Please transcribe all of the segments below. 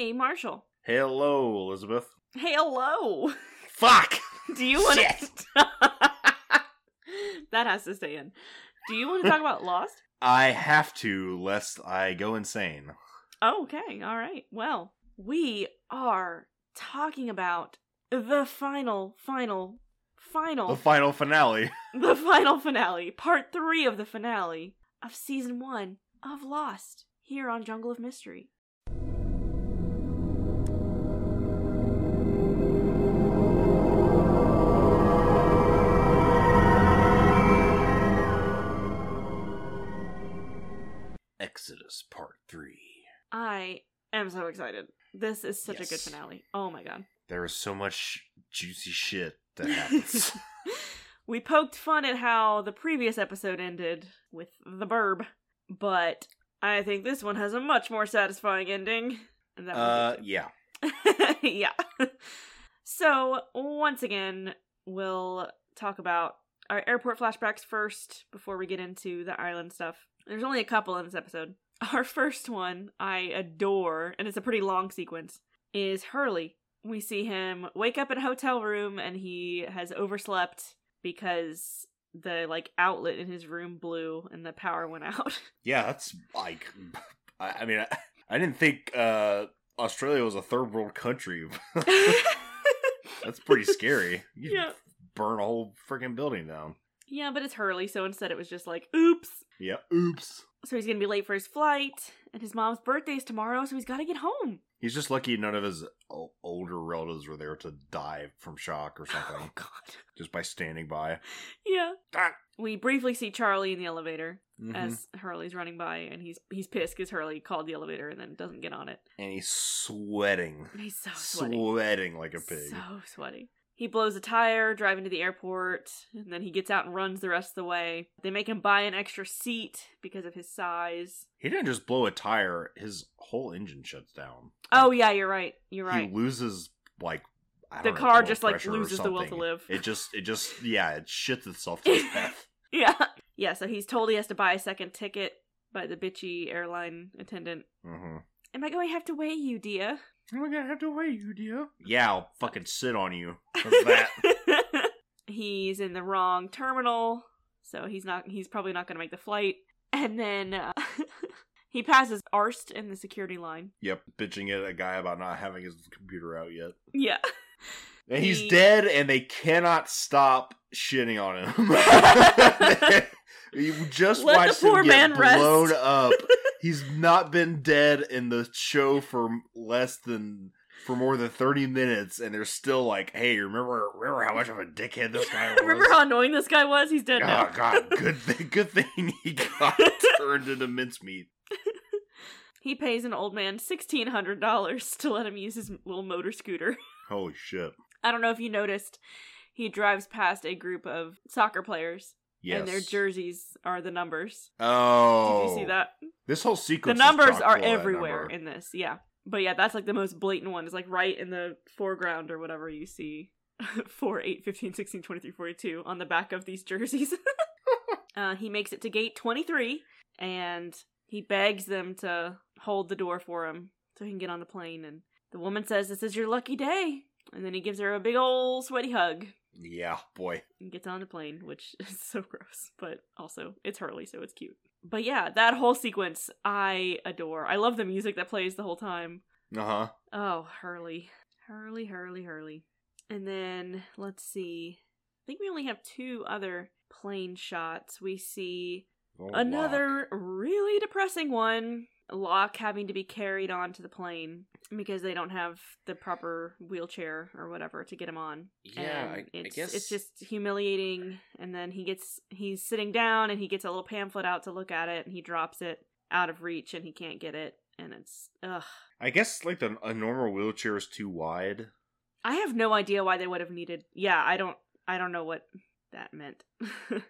Hey, Marshall. Hello, Elizabeth. Hey, hello. Fuck! Do you want Shit. to? that has to stay in. Do you want to talk about Lost? I have to, lest I go insane. Okay. All right. Well, we are talking about the final, final, final, The final finale. the final finale, part three of the finale of season one of Lost here on Jungle of Mystery. Exodus Part 3. I am so excited. This is such a good finale. Oh my god. There is so much juicy shit that happens. we poked fun at how the previous episode ended with the burb, but I think this one has a much more satisfying ending. And that uh, yeah. yeah. So, once again, we'll talk about our airport flashbacks first before we get into the island stuff. There's only a couple in this episode. Our first one, I adore, and it's a pretty long sequence, is Hurley. We see him wake up in a hotel room and he has overslept because the like outlet in his room blew and the power went out. Yeah, that's like. I, I mean, I, I didn't think uh, Australia was a third world country. that's pretty scary. You yeah. Burn a whole freaking building down. Yeah, but it's Hurley, so instead it was just like, oops. Yeah, oops. So he's gonna be late for his flight, and his mom's birthday's tomorrow, so he's gotta get home. He's just lucky none of his o- older relatives were there to die from shock or something. Oh god. just by standing by. Yeah. Ah. We briefly see Charlie in the elevator Mhm. as Hurley's running by, and he's he's pissed because Hurley called the elevator and then doesn't get on it. and he's sweating, He's so sweaty. sweating like a pig. So sweaty. He blows a tire driving to the airport, and then he gets out and runs the rest of the way. They make him buy an extra seat because of his size. He didn't just blow a tire; his whole engine shuts down. Oh yeah, you're right. You're right. He loses like I The don't know, car just, like, loses the will to live. It just, it just, yeah, it shits itself to death. Yeah. Yeah, so he's told he has to buy a second ticket by the bitchy airline attendant. Mm-hmm. Am I going to have to weigh you, dear? Am I gonna have to wait you, dear? Yeah, I'll fucking sit on you. What's that? he's in the wrong terminal, so he's not he's probably not going to make the flight. And then uh, he passes Arzt in the security line. yep, bitching at a guy about not having his computer out yet. Yeah. And he's He- dead, and they cannot stop shitting on him. You just Let the watched poor him get man rest. blown up. He's not been dead in the show for less than for more than thirty minutes, and they're still like, "Hey, remember remember how much of a dickhead this guy was?" Remember how annoying this guy was? He's dead Oh now. God, good thing, good thing he got turned into mincemeat. He pays an old man $1,600 to let him use his little motor scooter. Holy shit! I don't know if you noticed, he drives past a group of soccer players, Yes, and their jerseys are the numbers. Oh, Did you see that? This whole The sequence. is numbers are full of that everywhere number. in this, yeah. But yeah, that's like the most blatant one. Is like right in the foreground or whatever you see 4, 8, 15, 16, 23, 42 on the back of these jerseys. uh, he makes it to gate 23 and he begs them to hold the door for him so he can get on the plane. And the woman says, This is your lucky day. And then he gives her a big old sweaty hug Yeah, boy. and gets on the plane, which is so gross, but also it's Hurley, so it's cute. But yeah, that whole sequence I adore. I love the music that plays the whole time. Uh huh. Oh, Hurley. Hurley, Hurley, Hurley. And then let's see. I think we only have two other plane shots. We see another really depressing one. Locke having to be carried onto the plane because they don't have the proper wheelchair or whatever to get him on. Yeah, And I- I it's, guess- it's just humiliating. And then he gets he's sitting down and he gets a little pamphlet out to look at it and he drops it out of reach and he can't get it. And it's ugh. I guess like the a normal wheelchair is too wide. I have no idea why they would have needed. Yeah, I don't. I don't know what that meant.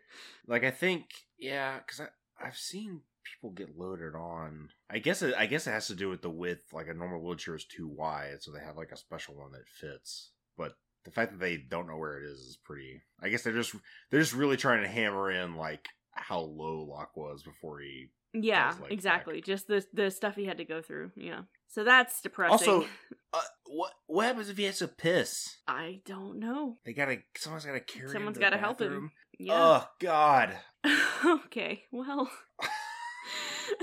Like I think, yeah, because I I've seen people get loaded on. I guess it, I guess it has to do with the width. Like a normal wheelchair is too wide, so they have like a special one that fits. But the fact that they don't know where it is is pretty. I guess they're just they're just really trying to hammer in like how low Locke was before he Yeah, Sounds like exactly. Just the the stuff he had to go through. Yeah. So that's depressing. Also, uh, what what happens if he has to piss? I don't know. They gotta. Someone's gotta carry. him Someone's to gotta help him. Yeah. Oh God. okay. Well.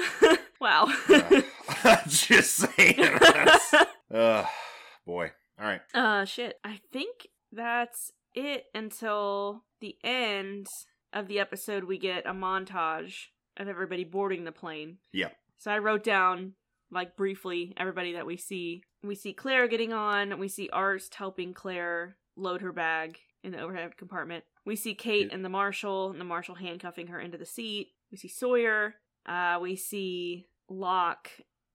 wow. Uh, just saying. Ugh, boy. All right. uh shit. I think that's it until the end of the episode we get a montage of everybody boarding the plane. Yeah. So I wrote down like briefly everybody that we see. We see Claire getting on, we see Art helping Claire load her bag in the overhead compartment. We see Kate Yeah. and the marshal, and the marshal handcuffing her into the seat. We see Sawyer. Uh, we see Locke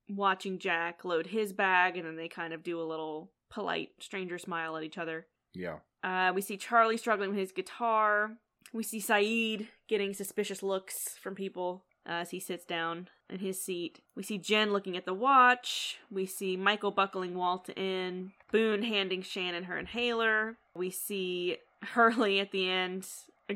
watching Jack load his bag, and then they kind of do a little polite stranger smile at each other. Yeah. Uh, we see Charlie struggling with his guitar. We see Sayid getting suspicious looks from people as he sits down in his seat. We see Jin looking at the watch. We see Michael buckling Walt in. Boone handing Shannon her inhaler. We see Hurley at the end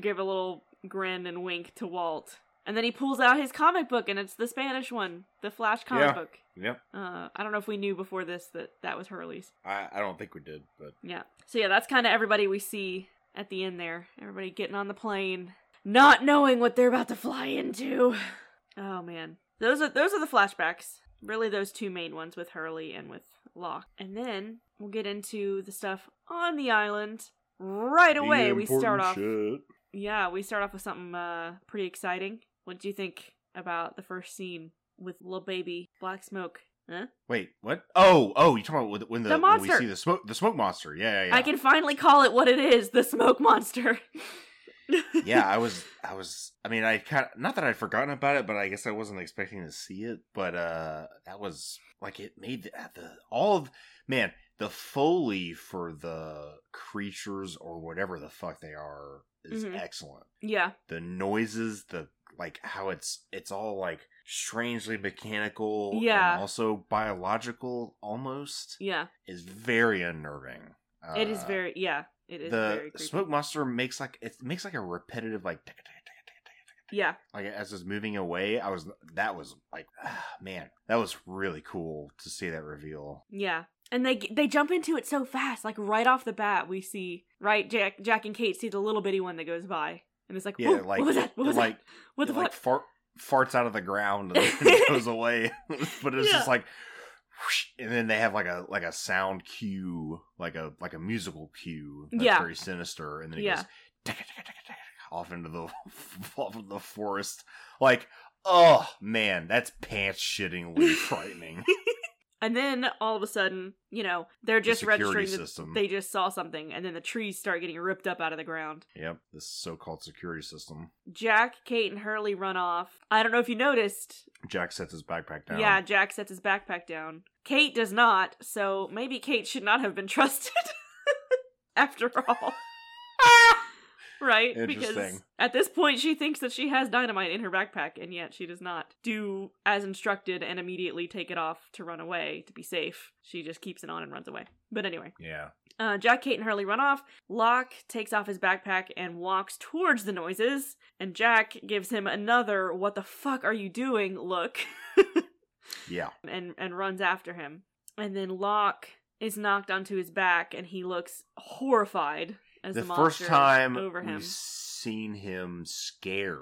give a little grin and wink to Walt. And then he pulls out his comic book, and it's the Spanish one, the Flash comic Yeah. book. Yep. Uh, I don't know if we knew before this that that was Hurley's. I I don't think we did, but Yeah. So yeah, that's kind of everybody we see at the end there. Everybody getting on the plane, not knowing what they're about to fly into. Oh man. Those are those are the flashbacks. Really those two main ones with Hurley and with Locke. And then we'll get into the stuff on the island. Right away we start off Yeah, we start off with something uh pretty exciting. What do you think about the first scene with little baby Black Smoke? Huh? Wait, what? Oh, oh, you talking about when- the, The when we see the smoke the smoke monster? Yeah, yeah, yeah. I can finally call it what it is, the smoke monster. yeah, I was, I was. I mean, I kind of not that I'd forgotten about it, but I guess I wasn't expecting to see it. But uh that was like it made the, the all of man the foley for the creatures or whatever the fuck they are is Mhm. excellent. yeah. The noises, the like how it's it's all like strangely mechanical, Yeah. and also biological almost Yeah. is very unnerving. It is Uh, very yeah. It is the smoke monster makes like it makes like a repetitive like. Yeah. like as it's moving away i was that was like ah, man that was really cool to see that reveal Yeah. And they they jump into it so fast, like right off the bat. We see right Jack Jack and Kate see the little bitty one that goes by, and it's like, yeah like what was that? What was like that? What the like fuck?" fart farts out of the ground and then goes away but it's just like whoosh, and then they have like a like a sound cue like a like a musical cue that's Yeah. very sinister and then it Yeah. goes off into the off into the forest like oh man that's pants shittingly frightening And then all of a sudden, you know, they're just security registering system. they just saw something, and then the trees start getting ripped up out of the ground. Yep, this so-called security system. Jack, Kate, and Hurley run off. I don't know if you noticed. Jack sets his backpack down. Yeah, Jack sets his backpack down. Kate does not, so maybe Kate should not have been trusted. After all. Right? Because at this point she thinks that she has dynamite in her backpack, and yet she does not do as instructed and immediately take it off to run away to be safe. She just keeps it on and runs away. But anyway. Yeah. Uh, Jack, Kate, and Hurley run off. Locke takes off his backpack and walks towards the noises, and Jack gives him another "What the fuck are you doing?" look, Yeah. and and runs after him. And then Locke is knocked onto his back, and he looks horrified as the, The first time over him. we've seen him scared.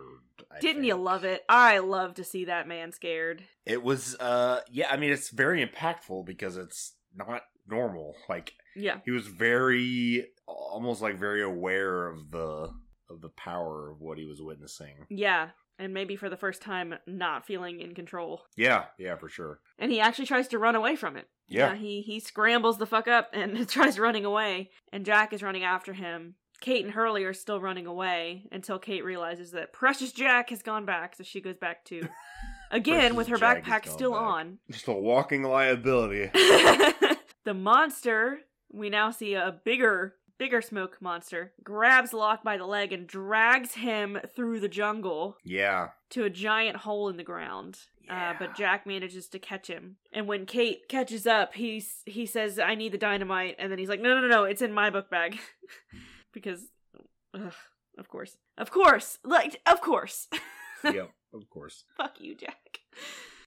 I Didn't you love it? I love to see that man scared. It was uh yeah, I mean it's very impactful because it's not normal. Like Yeah, he was very almost like very aware of the of the power of what he was witnessing. yeah, and maybe for the first time, not feeling in control. Yeah, yeah, for sure. And he actually tries to run away from it. Yeah. he he scrambles the fuck up and tries running away, and Jack is running after him. Kate and Hurley are still running away until Kate realizes that Precious Jack has gone back, so she goes back too. Again, with her Jack backpack still back. on. Just a walking liability. the monster, we now see a bigger, bigger smoke monster, grabs Locke by the leg and drags him through the jungle yeah. to a giant hole in the ground. Uh, Yeah. but Jack manages to catch him. And when Kate catches up, he's he says, "I need the dynamite," and then he's like, "No, no, no, no! It's in my book bag," because, ugh, of course, of course, like, of course. yep. of course. Fuck you, Jack.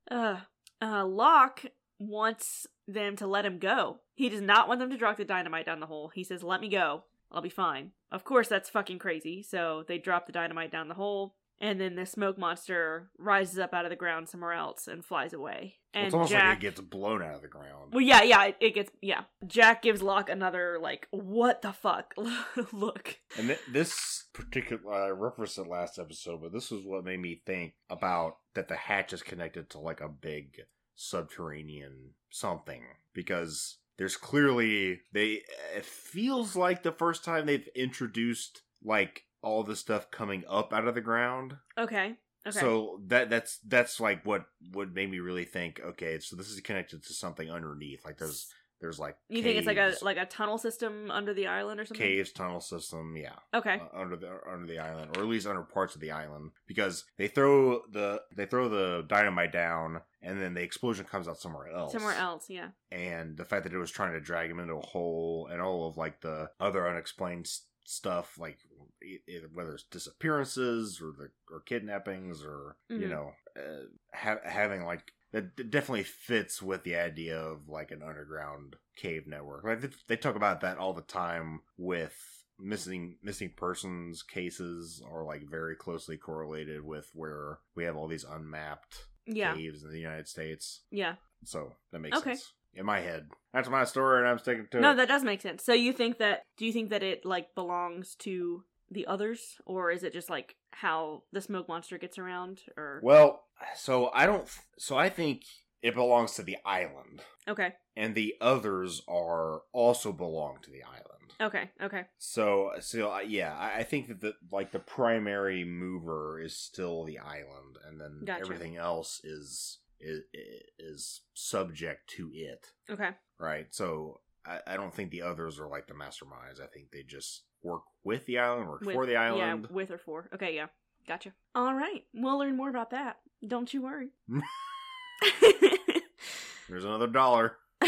Uh, uh, Locke wants them to let him go. He does not want them to drop the dynamite down the hole. He says, "Let me go. I'll be fine." Of course, that's fucking crazy. So they drop the dynamite down the hole, and then the smoke monster rises up out of the ground somewhere else and flies away. And it's almost Jack, like it gets blown out of the ground. well, yeah, yeah, it, it gets, yeah. Jack gives Locke another like, "What the fuck?" look. And th- this particular, I referenced it last episode, but this is what made me think about that the hatch is connected to like a big subterranean something because there's clearly they. It feels like the first time they've introduced like all the stuff coming up out of the ground. Okay. Okay. So that that's that's like what would made me really think. Okay, so this is connected to something underneath. Like there's there's like you think it's like a like a tunnel system under the island or something? caves, tunnel system. Yeah, Okay. uh, under the under the island, or at least under parts of the island, because they throw the they throw the dynamite down, and then the explosion comes out somewhere else. Somewhere else, yeah. And the fact that it was trying to drag him into a hole, and all of like the other unexplained stuff, like whether it's disappearances or the or kidnappings, or you Mhm. know, uh, ha- having like that definitely fits with the idea of like an underground cave network. Like they, talk about that all the time with missing missing persons cases are like very closely correlated with where we have all these unmapped Yeah. caves in the United States. Yeah. So that makes Okay. sense in my head. That's my story, and I'm sticking to No, it. No, that does make sense. So you think that do you think that it like belongs to the others or is it just like how the smoke monster gets around or well, so I don't. So I think it belongs to the island, Okay. and the others are also belong to the island. Okay. Okay. So, so uh, yeah, I, I think that the like the primary mover is still the island, and then Gotcha. everything else is is is subject to it, Okay. right? So I, I don't think the others are like the masterminds. I think they just work with the island, work With- for the island. Yeah, with or for. Okay, yeah. Gotcha. All right. We'll learn more about that. Don't you worry. There's another dollar.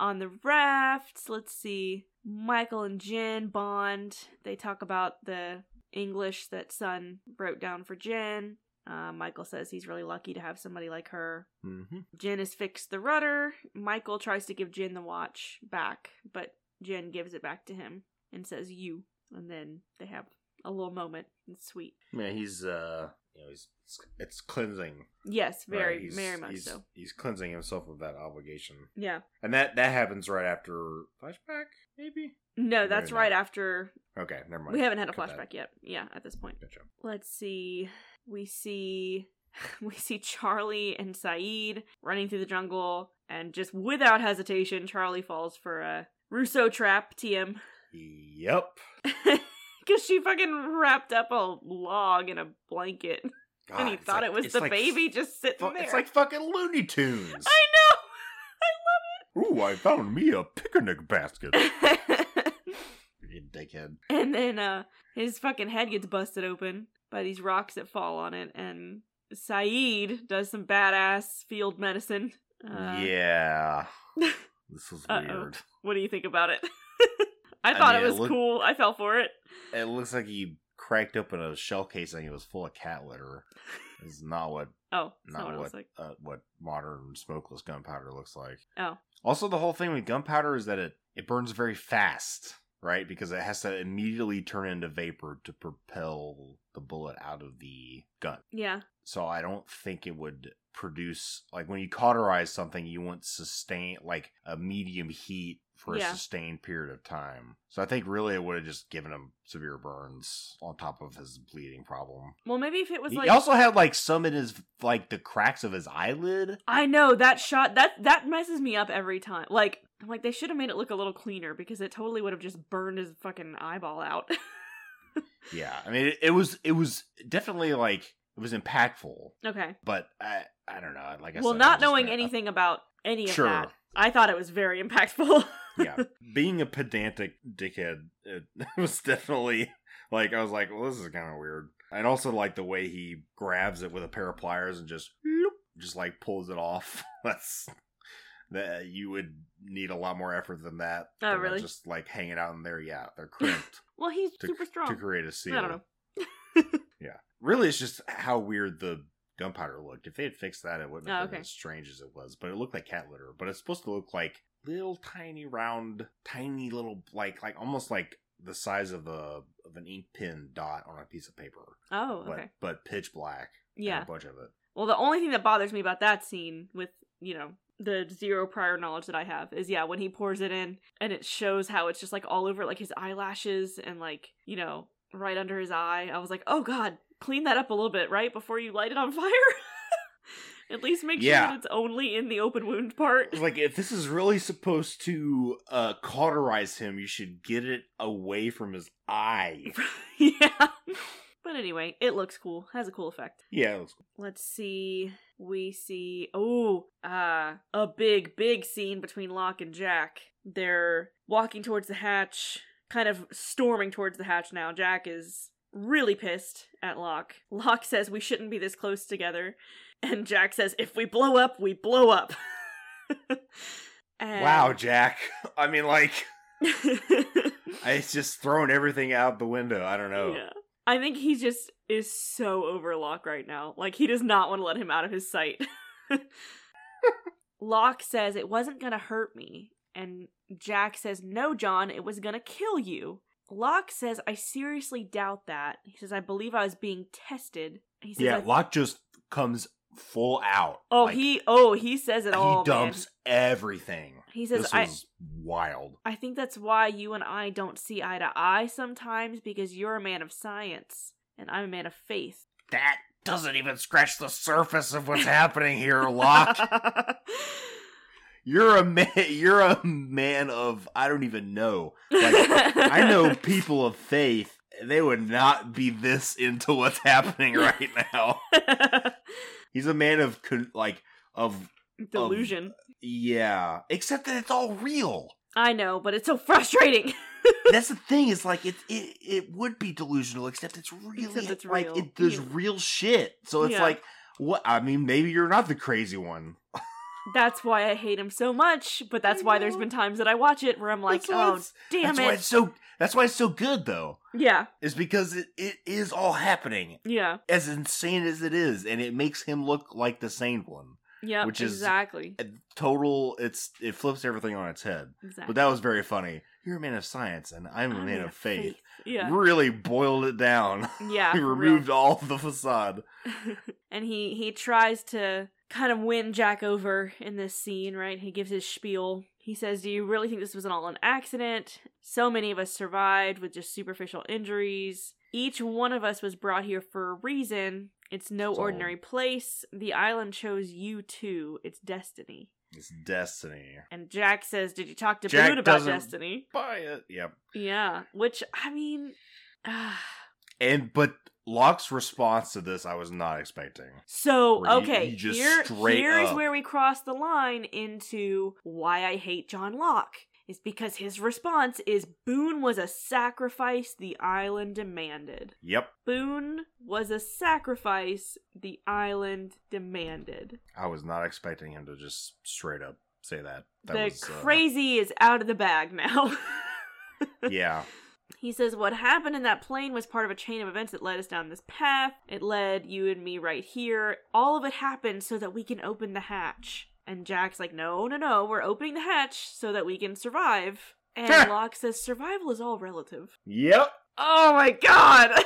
On the rafts, let's see. Michael and Jin bond. They talk about the English that Sun wrote down for Jin. Uh, Michael says he's really lucky to have somebody like her. Mm-hmm. Jin has fixed the rudder. Michael tries to give Jin the watch back, but Jin gives it back to him and says, You. And then they have a little moment. It's sweet. Yeah, he's uh, you know, he's it's cleansing. Yes, very, right? Very much he's, so. He's cleansing himself of that obligation. Yeah. And that that happens right after flashback, maybe. No, that's Very right nice. after. Okay, never mind. We haven't had a Cut that. flashback yet. Yeah, at this point. Gotcha. Let's see. We see. We see Charlie and Sayid running through the jungle, and just without hesitation, Charlie falls for a Rousseau trap. TM. Yep. Because she fucking wrapped up a log in a blanket. God, and he thought like- it was the like baby f- just sitting fu- there. It's like fucking Looney Tunes. I know. I love it. Ooh, I found me a picnic basket. dickhead. and then uh his fucking head gets busted open by these rocks that fall on it, and Sayid does some badass field medicine. Uh, yeah. This was weird. What do you think about it? I I thought mean, it it was cool. I fell for it. It looks like he cracked open a shell casing. It was full of cat litter. It's not what Oh, not not what it what like. uh, what modern smokeless gunpowder looks like. Oh. Also, the whole thing with gunpowder is that it it burns very fast, right? Because it has to immediately turn into vapor to propel the bullet out of the gun. Yeah. So I don't think it would produce like when you cauterize something, you want sustain like a medium heat for a sustained period of time. So I think really it would have just given him severe burns on top of his bleeding problem. Well, maybe if it was He like also had like some in his like the cracks of his eyelid. I know that shot that that messes me up every time. Like I'm like they should have made it look a little cleaner because it totally would have just burned his fucking eyeball out. Yeah, I mean it, it was it was definitely like it was impactful, okay. but I I don't know. Like I well, said, not knowing gonna- uh, anything about any of that, I thought it was very impactful. yeah, being a pedantic dickhead, it, was definitely like I was like, well, this is kind of weird, and also like the way he grabs it with a pair of pliers and just just like pulls it off. That's that you would need a lot more effort than that. Oh, than really? Just like hanging out in there, yeah, they're crimped well, he's to, super strong. to create a seal. I don't know. Yeah, really, it's just how weird the gunpowder looked. If they had fixed that, it wouldn't have Oh, been okay. as strange as it was. But it looked like cat litter. But it's supposed to look like little tiny round, tiny little like like almost like the size of a of an ink pen dot on a piece of paper, Oh, okay. but pitch black. Yeah. a bunch of it. Well, the only thing that bothers me about that scene with, you know, the zero prior knowledge that I have is yeah, when he pours it in and it shows how it's just like all over like his eyelashes and like, you know, right under his eye. I was like, "Oh god, clean that up a little bit, right? Before you light it on fire." At least make sure that it's only in the open wound part. Like if this is really supposed to uh cauterize him, you should get it away from his eye. yeah. But anyway, it looks cool. Has a cool effect. yeah, it looks Let's see. We see oh, uh a big big scene between Locke and Jack. They're walking towards the hatch, kind of storming towards the hatch now. Jack is really pissed at Locke. Locke says we shouldn't be this close together, and Jack says if we blow up, we blow up. and... Wow, Jack. I mean, like, it's just throwing everything out the window. I don't know. Yeah. I think he just is so over Locke right now. Like he does not want to let him out of his sight. Locke says it wasn't gonna hurt me, and Jack says, No, John, it was gonna kill you. Locke says, I seriously doubt that. He says, I believe I was being tested. He says, Yeah, Locke just comes full out. Oh, Like, he oh he says it all. he dumps everything. He says, this I- wild. I think that's why you and I don't see eye to eye sometimes because you're a man of science and I'm a man of faith. That doesn't even scratch the surface of what's happening here, Locke. You're a man. You're a man of I don't even know. Like I know people of faith. They would not be this into what's happening right now. He's a man of con- like of Delusion. yeah. Except that it's all real. I know, but it's so frustrating. That's the thing. Is like it. It it would be delusional, except it's really Except it's like real. it, there's Yeah. real shit. So it's Yeah. like what? I mean, maybe you're not the crazy one. that's why I hate him so much, but that's why there's been times that I watch it where I'm like, oh, damn that's why it. it's so. That's why it's so good, though. Yeah, Is because it, it is all happening yeah, as insane as it is, and it makes him look like the sane one. yeah, Which is- exactly. A Total, it's it flips everything on its head. exactly. But that was very funny. You're a man of science, and I'm a I'm man of faith. Yeah, Really boiled it down. yeah. he real. removed all the facade. and he he tries to kind of win Jack over in this scene, right? He gives his spiel. He says, "Do you really think this was an all an accident? So many of us survived with just superficial injuries. Each one of us was brought here for a reason. It's no ordinary place. The island chose you too. It's destiny." It's destiny. And Jack says, "Did you talk to Jack about destiny?" Buy it. Yep. Yeah, which I mean, And but Locke's response to this, I was not expecting. So he- okay, he just here here's up- where we cross the line into why I hate John Locke. Is because his response is Boone was a sacrifice the island demanded. Yep. Boone was a sacrifice the island demanded. I was not expecting him to just straight up say that. That the was uh, crazy is out of the bag now. yeah. He says, What happened in that plane was part of a chain of events that led us down this path. It led you and me right here. All of it happened so that we can open the hatch. And Jack's like, No, no, no, we're opening the hatch so that we can survive. And Locke says, Survival is all relative. Yep. Oh my god!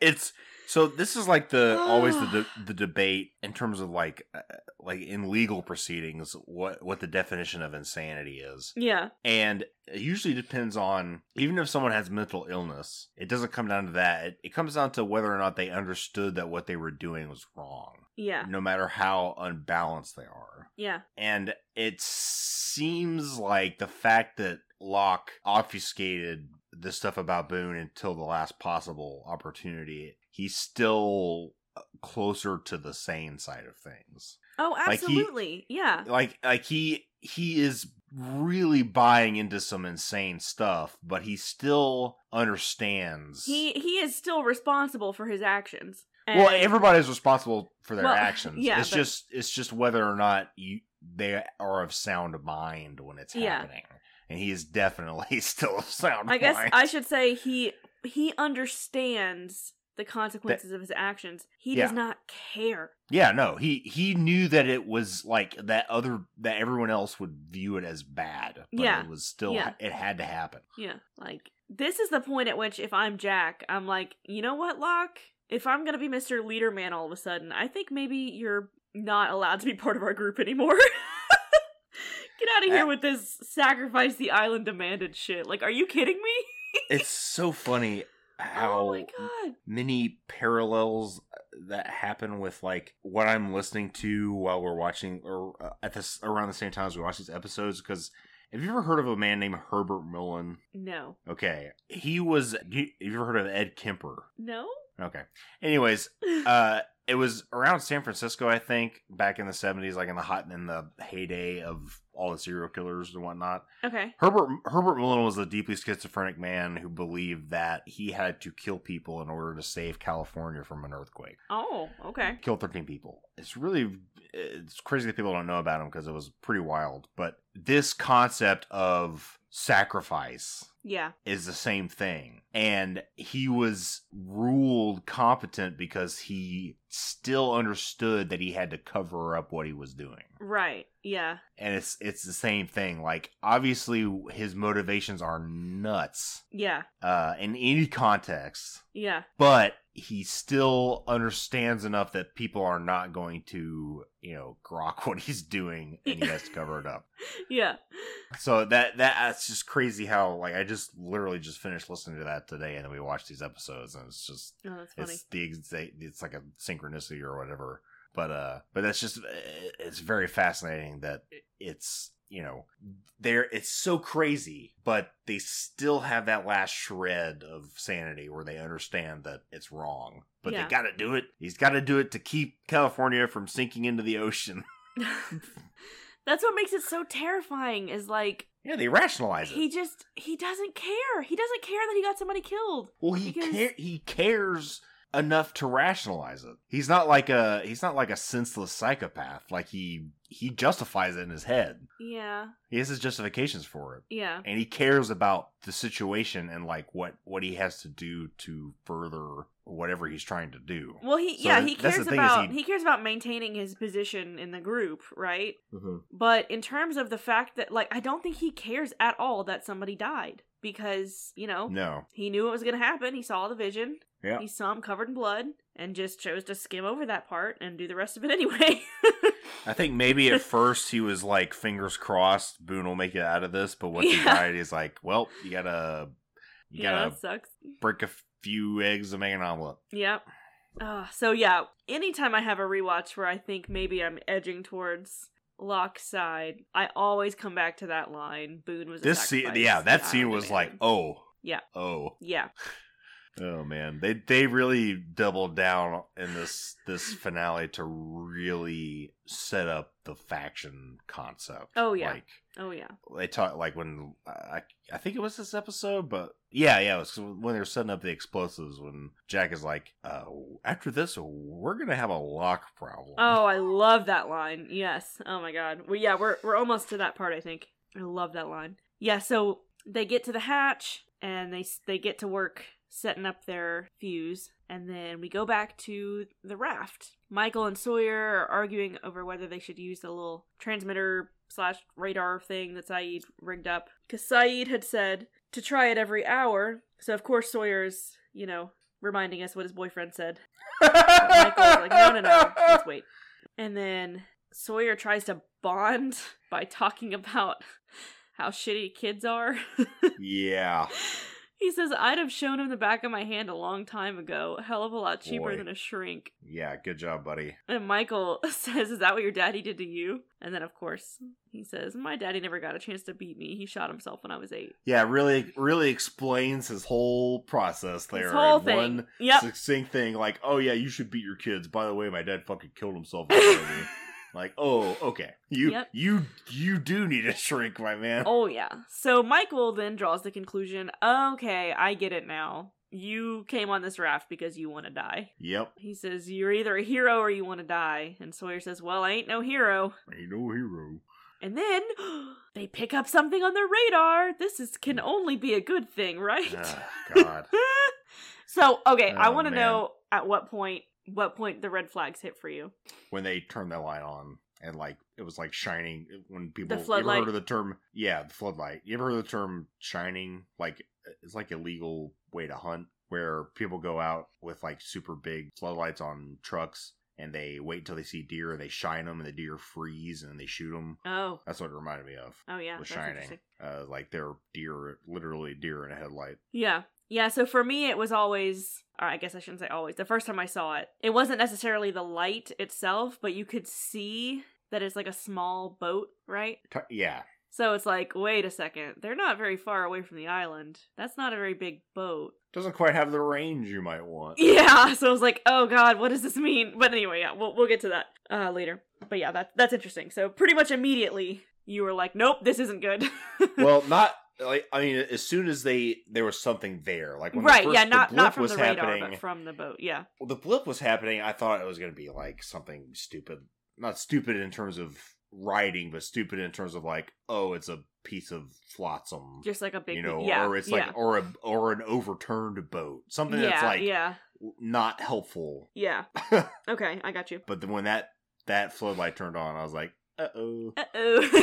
It's so this is like the always the de- the debate in terms of like uh, like in legal proceedings what what the definition of insanity is. yeah, And it usually depends on even if someone has mental illness, it doesn't come down to that. It, it comes down to whether or not they understood that what they were doing was wrong, yeah, no matter how unbalanced they are. yeah. And it seems like the fact that Locke obfuscated the stuff about Boone until the last possible opportunity, he's still uh, closer to the sane side of things. Oh, Like he- absolutely. yeah. Like like he he is really buying into some insane stuff, but he still understands. He he is still responsible for his actions. well, And- everybody's responsible for their Well, actions. yeah, it's but- just it's just whether or not you they are of sound mind when it's Yeah. happening. And he is definitely still of sound I guess. I should say he he understands the consequences of his actions. He Yeah. does not care. Yeah, no, he he knew that it was like that other that everyone else would view it as bad. But Yeah. it was still Yeah. it had to happen. Yeah. Like, this is the point at which if I'm Jack, I'm like, you know what, Locke? If I'm gonna be Mr. Leader Man all of a sudden, I think maybe you're not allowed to be part of our group anymore. Get out of here Uh, with this sacrifice the island demanded shit. Like, are you kidding me? It's so funny how oh many parallels that happen with like what I'm listening to while we're watching or uh, at this around the same time as we watch these episodes because have you ever heard of a man named Herbert Mullin? No. Okay, he was. Have you ever heard of Ed Kemper? No? Okay. Anyways, uh, it was around San Francisco, I think, back in the seventies, like in the hot in the heyday of all the serial killers and whatnot. okay. Herbert Herbert Mullin was a deeply schizophrenic man who believed that he had to kill people in order to save California from an earthquake. Oh, okay. Killed thirteen people. It's really it's crazy that people don't know about him because it was pretty wild. But this concept of sacrifice Yeah. is the same thing. And he was ruled competent because he still understood that he had to cover up what he was doing. Right. Yeah. And it's it's the same thing. Like obviously his motivations are nuts Yeah. uh in any context, Yeah. but he still understands enough that people are not going to, you know, grok what he's doing and he has to cover it up. Yeah. So that that that's just crazy how like I just literally just finished listening to that today, and then we watched these episodes, and it's just Oh, that's funny. it's the exact it's like a synchronicity or whatever. But uh, but that's just it's very fascinating that it's you know there it's so crazy, but they still have that last shred of sanity where they understand that it's wrong, but Yeah. they got to do it. He's got to do it to keep California from sinking into the ocean. That's what makes it so terrifying is like yeah, they rationalize it. he just he doesn't care. He doesn't care that he got somebody killed. Well, he Because- care he cares enough to rationalize it. He's not like a he's not like a senseless psychopath. Like he he justifies it in his head. Yeah. He has his justifications for it, Yeah. and he cares about the situation and like what what he has to do to further whatever he's trying to do. Well, he So yeah, he cares about he- he... cares about maintaining his position in the group, right? Mm-hmm. But in terms of the fact that like I don't think he cares at all that somebody died because, you know, No, he knew it was going to happen. He saw the vision. Yeah, He saw him covered in blood and just chose to skim over that part and do the rest of it anyway. I think maybe at first he was like fingers crossed Boone will make it out of this, but once he Yeah. died, he's like, well, you gotta you yeah, gotta that sucks. break a few eggs to make an omelet. Yep. Uh, so yeah, anytime I have a rewatch where I think maybe I'm edging towards Locke's side, I always come back to that line. Boone was this scene yeah that scene was like oh Yeah. oh yeah, oh man they they really doubled down in this this finale to really set up the faction concept Oh, yeah. like oh yeah, they talk like when I I think it was this episode, but yeah, yeah, it was when they were setting up the explosives. When Jack is like, uh, "After this, we're gonna have a Locke problem." oh I love that line. Yes, oh my god. Well, yeah, we're we're almost to that part. I think I love that line. Yeah, so they get to the hatch and they they get to work setting up their fuse, and then we go back to the raft. Michael and Sawyer are arguing over whether they should use the little transmitter slash radar thing that Sayid rigged up. Because Sayid had said to try it every hour, so of course Sawyer's, you know, reminding us what his boyfriend said. Michael's like, no, no, no, let's wait. And then Sawyer tries to bond by talking about how shitty kids are. yeah, he says, I'd have shown him the back of my hand a long time ago. Hell of a lot cheaper Boy. than a shrink. yeah, good job, buddy. And Michael says, Is that what your daddy did to you? And then, of course, he says, My daddy never got a chance to beat me. He shot himself when I was eight. Yeah, really, really explains his whole process there. This whole in thing. One Yep. succinct thing, like, "Oh yeah, you should beat your kids." By the way, my dad fucking killed himself. in front of me. like, oh, okay, you, Yep. you, you do need a shrink, my man. Oh, yeah. So Michael then draws the conclusion okay, I get it now. You came on this raft because you want to die. Yep, He says, You're either a hero or you want to die. And Sawyer says, Well, I ain't no hero. ain't no hero. And then they pick up something on their radar. This is can only be a good thing, right? Ah, God. So okay, I Oh, want to know at what point what point the red flags hit for you. when they turned that light on and like it was like shining when people you ever floodlight? heard of the term yeah the floodlight. You ever heard of the term shining? Like it's like a legal way to hunt where people go out with like super big floodlights on trucks and they wait until they see deer and they shine them and the deer freeze and then they shoot them Oh, that's what it reminded me of oh yeah, was shining. uh like they're deer literally deer in a headlight. Yeah. Yeah, so for me it was always or I guess I shouldn't say always. The first time I saw it, it wasn't necessarily the light itself, but you could see that it's like a small boat, right? Yeah So it's like, wait a second, they're not very far away from the island. That's not a very big boat. doesn't quite have the range you might want Yeah, so I was like, oh god, what does this mean? But anyway, yeah, we'll we'll get to that uh later. But yeah, that that's interesting. So pretty much immediately you were like, nope, this isn't good. well, not like I mean, as soon as they there was something there, like when the right, first- yeah, not blip not from was the radar, happening, but from the boat. Yeah. well, the blip was happening. I thought it was going to be like something stupid, not stupid in terms of writing, but stupid in terms of like, oh, it's a piece of flotsam, Just like a big you know, yeah, or it's yeah. like or a or an overturned boat, something yeah, that's like yeah, not helpful. yeah. Okay, I got you. But then when that that floodlight turned on, I was like, uh oh, Uh oh.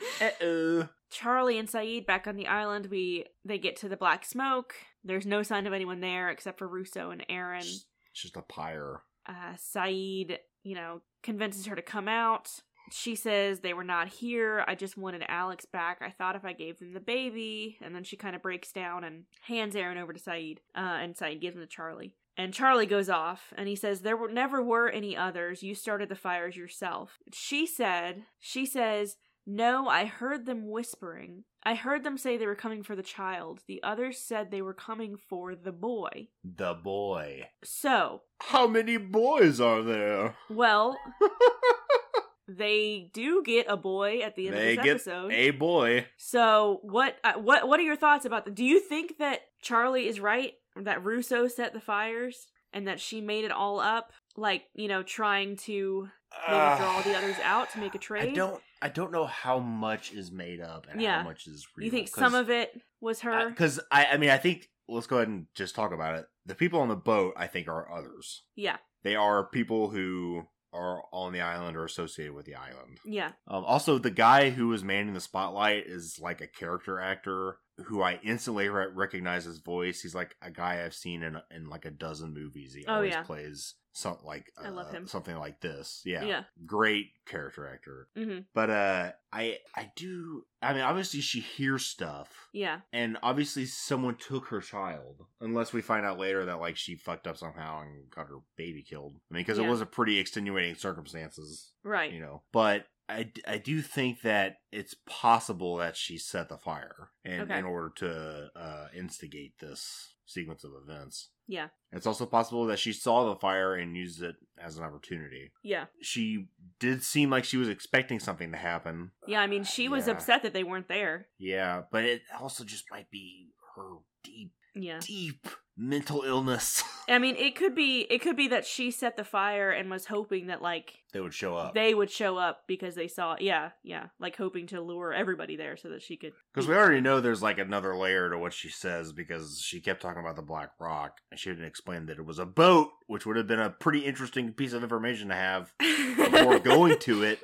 uh oh. Charlie and Sayid back on the island. We they get to the black smoke. There's no sign of anyone there except for Rousseau and Aaron. It's just a pyre. Uh, Sayid, you know, convinces her to come out. She says they were not here. I just wanted Alex back. I thought if I gave them the baby, and then she kind of breaks down and hands Aaron over to Sayid, uh, and Saeed gives him to Charlie. And Charlie goes off and he says, There were, never were any others. You started the fires yourself. She said, She says, No, I heard them whispering. I heard them say they were coming for the child. The others said they were coming for the boy. The boy. So, How many boys are there? well, they do get a boy at the end They of this get episode. a boy. So, what uh, what what are your thoughts about that? Do you think that Charlie is right that Rousseau set the fires and that she made it all up, like you know, trying to maybe draw the others out to make a trade? Ah, I don't. I don't know how much is made up and Yeah. how much is real. You think some of it was her? Because I, I mean, I think let's go ahead and just talk about it. The people on the boat, I think, are others. yeah, They are people who are on the island or associated with the island. yeah, Um, also, the guy who was manning the spotlight is like a character actor who I instantly re- recognize his voice. He's like a guy I've seen in in like a dozen movies. He Oh, always yeah. plays something like I love uh, him. something like this. Yeah, yeah. great character actor. hmm But uh, I I do. I mean, obviously she hears stuff. Yeah, And obviously, someone took her child. Unless we find out later that like she fucked up somehow and got her baby killed. I mean, because Yeah. it was a pretty extenuating circumstances, right. you know. But I, I do think that it's possible that she set the fire in, Okay. in order to uh, instigate this sequence of events. Yeah, It's also possible that she saw the fire and used it as an opportunity. yeah, She did seem like she was expecting something to happen. yeah. I mean, she was Yeah. upset that they weren't there. Yeah, but it also just might be her deep Yeah. deep mental illness. I mean, it could be it could be that she set the fire and was hoping that like they would show up. they would show up because they saw yeah, yeah, like hoping to lure everybody there so that she could Because we already know there's like another layer to what she says because she kept talking about the Black Rock and she didn't explain that it was a boat, which would have been a pretty interesting piece of information to have before going to it.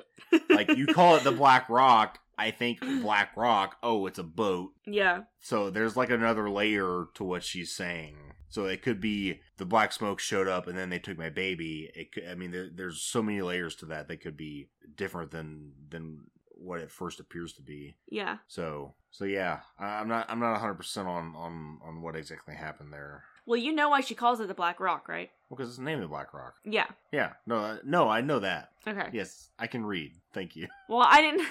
Like you call it the Black Rock, I think Black Rock, oh, it's a boat. Yeah. So there's like another layer to what she's saying. So it could be the black smoke showed up and then they took my baby. It could, I mean, there, there's so many layers to that. that could be different than than what it first appears to be. Yeah. So so yeah, I'm not I'm not 100 percent on on on what exactly happened there. Well, you know why she calls it the Black Rock, right? Well, because it's the name of Black Rock. Yeah. Yeah, no, uh, no, I know that. Okay. Yes, I can read. Thank you. Well, I didn't.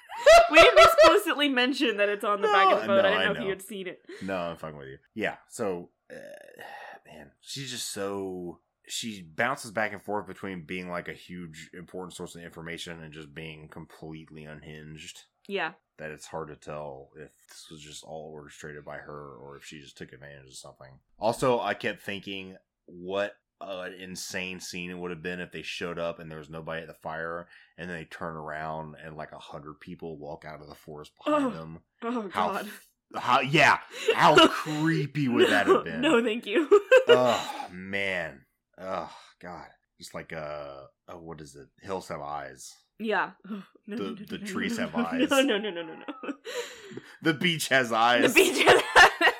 we didn't explicitly mention that it's on the back of the No, boat. no, I didn't I know, if you had seen it. No, I'm fucking with you. Yeah. So, uh, man, she's just so. She bounces back and forth between being like a huge important source of information and just being completely unhinged. Yeah. That it's hard to tell if this was just all orchestrated by her or if she just took advantage of something. Also, I kept thinking, what an insane scene it would have been if they showed up and there was nobody at the fire and then they turn around and like a hundred people walk out of the forest behind Ugh. them Oh how God. How, yeah, how creepy would that have been? No, thank you. oh man. Oh god. Just like uh, oh, what is it? Hills have eyes. yeah. No, The- no, no, the no, trees no, have no, eyes. No, no, no, no, no, no. The beach has eyes. The beach.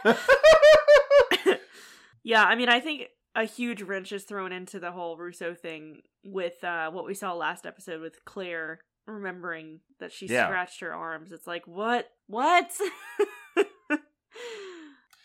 has yeah, I mean, I think a huge wrench is thrown into the whole Rousseau thing with uh, what we saw last episode with Claire remembering that she Yeah. scratched her arms. It's like, what? What?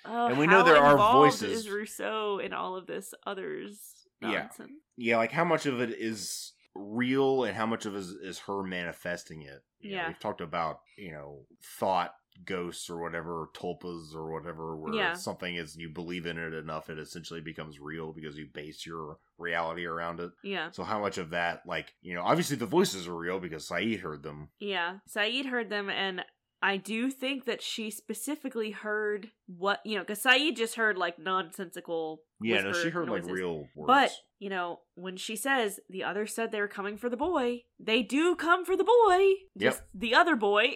Oh, And we know there are voices. Is Rousseau in all of this others Yeah. nonsense? yeah, like how much of it is real and how much of it is, is her manifesting it. You know, Yeah. we've talked about, you know, thought ghosts or whatever, or tulpas or whatever, where Yeah. something is you believe in it enough, it essentially becomes real because you base your reality around it. Yeah, So how much of that, like, you know, obviously the voices are real because Sayid heard them. yeah. Sayid heard them, and I do think that she specifically heard what you know, because Sayid just heard like nonsensical. Yeah, no, she heard noises. like real words. But, you know, when she says the others said they were coming for the boy, they do come for the boy. Yep. Just the other boy.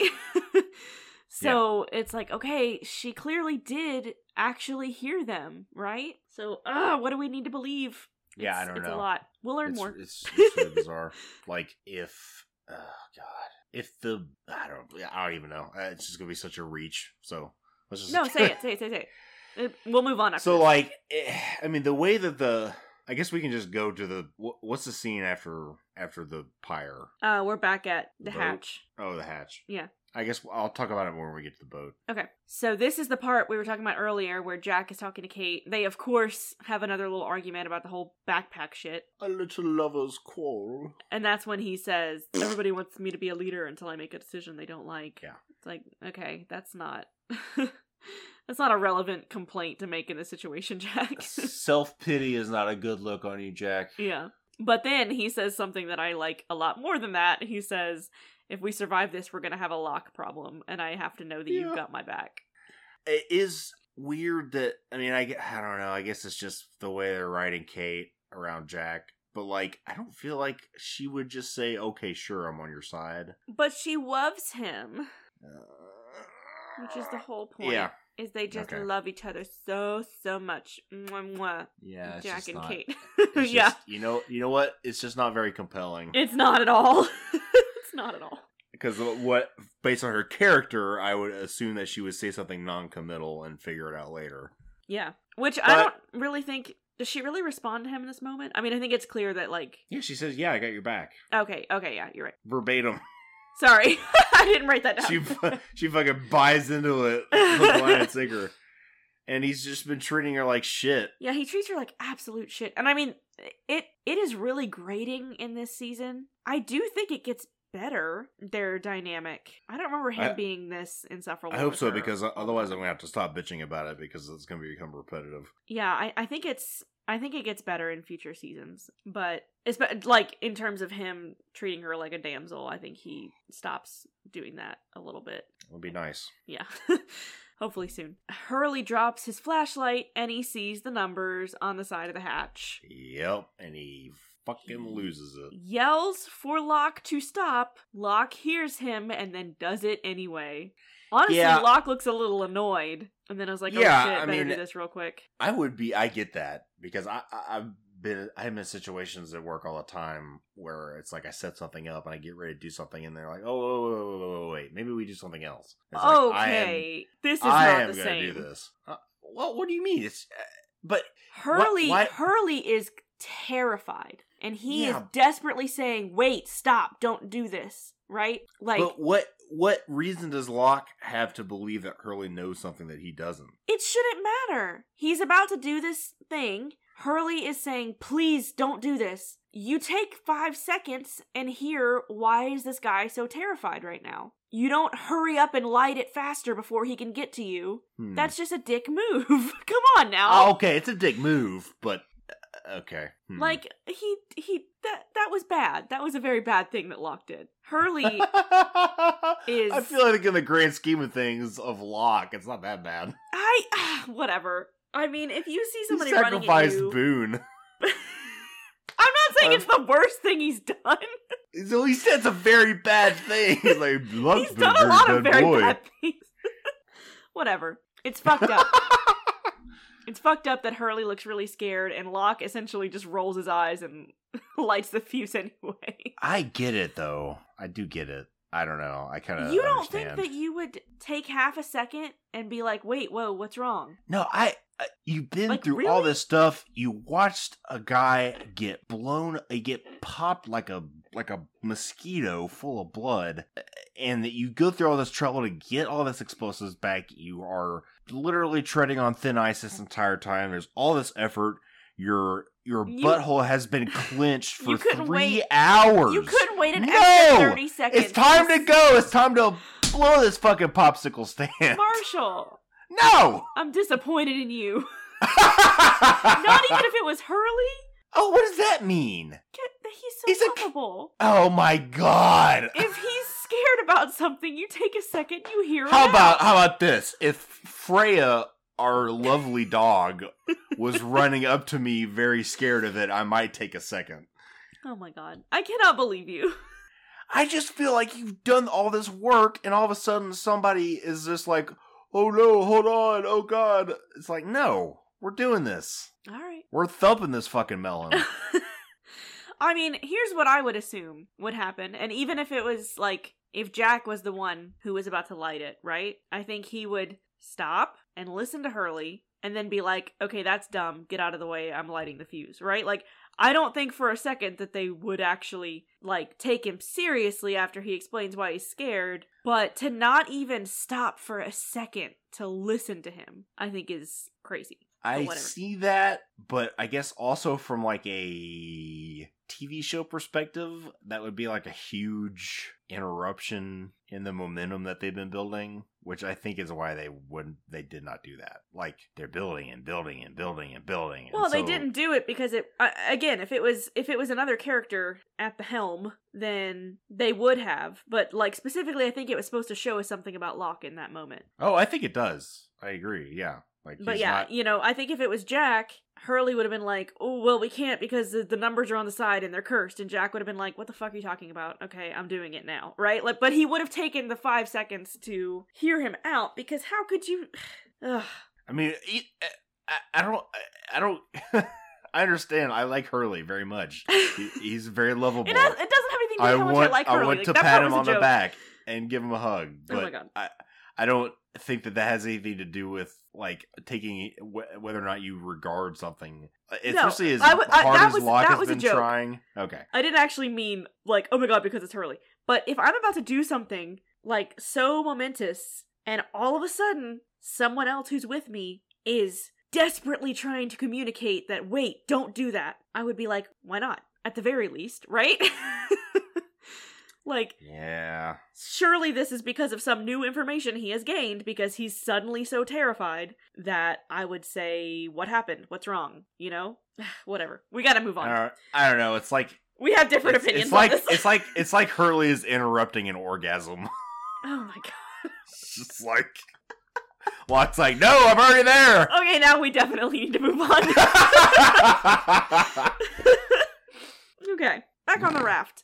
so it's like, okay, she clearly did actually hear them, right? So, uh, what do we need to believe? Yeah, I It's- don't it's know. a lot. We'll learn it's, more. It's, it's really bizarre. Like if, oh god, if the I don't, I don't even know. Uh, It's just gonna be such a reach. So let's just no, say it, say it, say it, say it. We'll move on after. So this. like, eh, I mean, the way that the, I guess we can just go to the what's the scene after after the pyre? uh, we're back at the Boat. hatch. Oh, the hatch. Yeah. I guess I'll talk about it more when we get to the boat. Okay. So this is the part we were talking about earlier where Jack is talking to Kate. They of course have another little argument about the whole backpack shit. A little lovers quarrel. And that's when he says, Everybody wants me to be a leader until I make a decision they don't like. Yeah. It's like, okay, that's not that's not a relevant complaint to make in this situation, Jack. Self pity is not a good look on you, Jack. yeah. But then he says something that I like a lot more than that. He says, If we survive this, we're gonna have a Locke problem, and I have to know that Yeah. you've got my back. It is weird that I mean, I, I don't know. I guess it's just the way they're writing Kate around Jack. But like, I don't feel like she would just say, "Okay, sure, I'm on your side." But she loves him. Uh, Which is the whole point. Yeah, Is they just Okay. love each other so so much. Mwah, mwah. yeah. It's Jack just and not- Kate. it's yeah. just- you know, you know what? It's just not very compelling. It's not at all. not at all. Because what, based on her character, I would assume that she would say something non-committal and figure it out later. Yeah. Which I don't really think does she really respond to him in this moment? I mean, I think it's clear that like Yeah, she says, "Yeah, I got your back." okay, okay, yeah, you're right. Verbatim. Sorry. I didn't write that down. she she fucking buys into it, hook, line, and sinker. And he's just been treating her like shit. yeah, he treats her like absolute shit. And I mean, it it is really grating in this season. I do think it gets better their dynamic. I don't remember him I- being this insufferable. I hope so because otherwise. I'm gonna have to stop bitching about it because it's gonna become repetitive. Yeah, I, I think it's I think it gets better in future seasons, but it's like in terms of him treating her like a damsel, I think he stops doing that a little bit. It would be nice. Yeah. Hopefully soon. Hurley drops his flashlight and he sees the numbers on the side of the hatch. Yep, and he fucking loses it. Yells for Locke to stop. Locke hears him and then does it anyway. Honestly, Yeah. Locke looks a little annoyed. And then I was like, oh Yeah, shit, I better mean- do this real quick. I would be. I get that because I, I I've been I'm in situations at work all the time where it's like I set something up and I get ready to do something and they're like, oh, wait, maybe we do something else. It's like, okay. this is I am, not am the gonna same. do this. Uh, well, what do you mean? It's uh, but Hurley why- Hurley is terrified and he is desperately saying, "Wait, stop, don't do this." Right? Like but what what reason does Locke have to believe that Hurley knows something that he doesn't? it shouldn't matter. He's about to do this thing. Hurley is saying, "Please don't do this." You take 5 seconds and hear why is this guy so terrified right now? You don't hurry up and light it faster before he can get to you. Hmm. That's just a dick move. Come on now. Oh, okay. It's a dick move, but okay. Hmm. Like he he that that was bad. That was a very bad thing that Locke did. Hurley is- I feel like in the grand scheme of things of Locke, it's not that bad. I whatever. I mean, if you see He somebody running at sacrificed you, Boone. I'm not saying Um, it's the worst thing he's done. So he said it's a very bad thing. He's like, Locke's he's done a lot of very boy. bad things. Whatever. It's fucked up. It's fucked up that Hurley looks really scared and Locke essentially just rolls his eyes and lights the fuse anyway. I get it though. I do get it. I don't know. I kind of you don't understand. think that you would take half a second and be like, "Wait, whoa, what's wrong?" No, I. You've been Like, through all this stuff. You watched a guy get blown, uh, get popped like a like a mosquito full of blood, uh, and that you go through all this trouble to get all this explosives back. You are literally treading on thin ice this entire time. There's all this effort. Your your You- butthole has been clenched for three wait- hours. You couldn't wait an No! extra thirty seconds. It's time to go. It's time to blow this fucking popsicle stand. Marshall, no. I'm disappointed in you. Not even if it was Hurley. Oh, what does that mean? He's so He's a- lovable. Oh my god. If he's scared about something, you take a second, you hear him How out. about how about this? If Freya, our lovely dog, was running up to me very scared of it, I might take a second. Oh my god. I cannot believe you. I just feel like you've done all this work and all of a sudden somebody is just like, "Oh no, hold on. Oh god." It's like, "No, we're doing this. Alright. We're thumping this fucking melon." I mean, here's what I would assume would happen. And even if it was like, if Jack was the one who was about to light it, right? I think he would stop and listen to Hurley and then be like, okay, that's dumb. Get out of the way. I'm lighting the fuse, right? Like, I don't think for a second that they would actually, like, take him seriously after he explains why he's scared. But to not even stop for a second to listen to him, I think is crazy. I see that, but I guess also from like a TV show perspective, that would be like a huge interruption in the momentum that they've been building, which I think is why they wouldn't they did not do that. Like they're building and building and building and building. and Well, they so- didn't do it because it uh, again, if it was if it was another character at the helm, then they would have. But like specifically, I think it was supposed to show us something about Locke in that moment. Oh, I think it does. I agree. Yeah. Like but yeah, not- you know, I think if it was Jack, Hurley would have been like, "Oh, well, we can't because the, the numbers are on the side and they're cursed." And Jack would have been like, "What the fuck are you talking about? Okay, I'm doing it now." Right? Like, but he would have taken the 5 seconds to hear him out because how could you Ugh. I mean, he, eh, I, I don't. I, I don't. I understand. I like Hurley very much. He, he's very lovable. It, it doesn't have anything to do I with how much want I like I want Like, to pat him on the back and give him a hug. Oh But my God. I I don't think that that has anything to do with like taking wh- whether or not you regard something, uh, especially as I would- I- hard that as was- Locke that has was a been joke. trying. Okay, I didn't actually mean like, oh my god, because it's Hurley. But if I'm about to do something like so momentous and all of a sudden someone else who's with me is desperately trying to communicate that wait, don't do that. I would be like, why not? At the very least, right? like yeah, surely this is because of some new information he has gained because he's suddenly so terrified that I would say, what happened? What's wrong? You know? Whatever. We got to move on. I don't, I don't know. It's like we have different it's, opinions it's like on this. it's like it's like Hurley is interrupting an orgasm. oh my god. it's just like Locke's like, no, I'm already there. Okay, now we definitely need to move on. okay, back on the raft.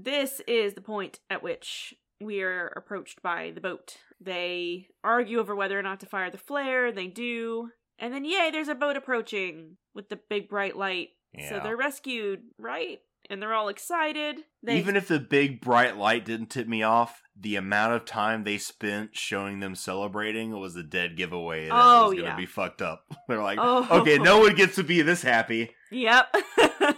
This is the point at which we are approached by the boat. They argue over whether or not to fire the flare. They do. And then, yay, there's a boat approaching with the big bright light. So they're rescued, right? And they're all excited. They, Even if the big bright light didn't tip me off, the amount of time they spent showing them celebrating was a dead giveaway that Oh, it was gonna yeah. be fucked up. They're like, Oh. okay, no one gets to be this happy. Yep.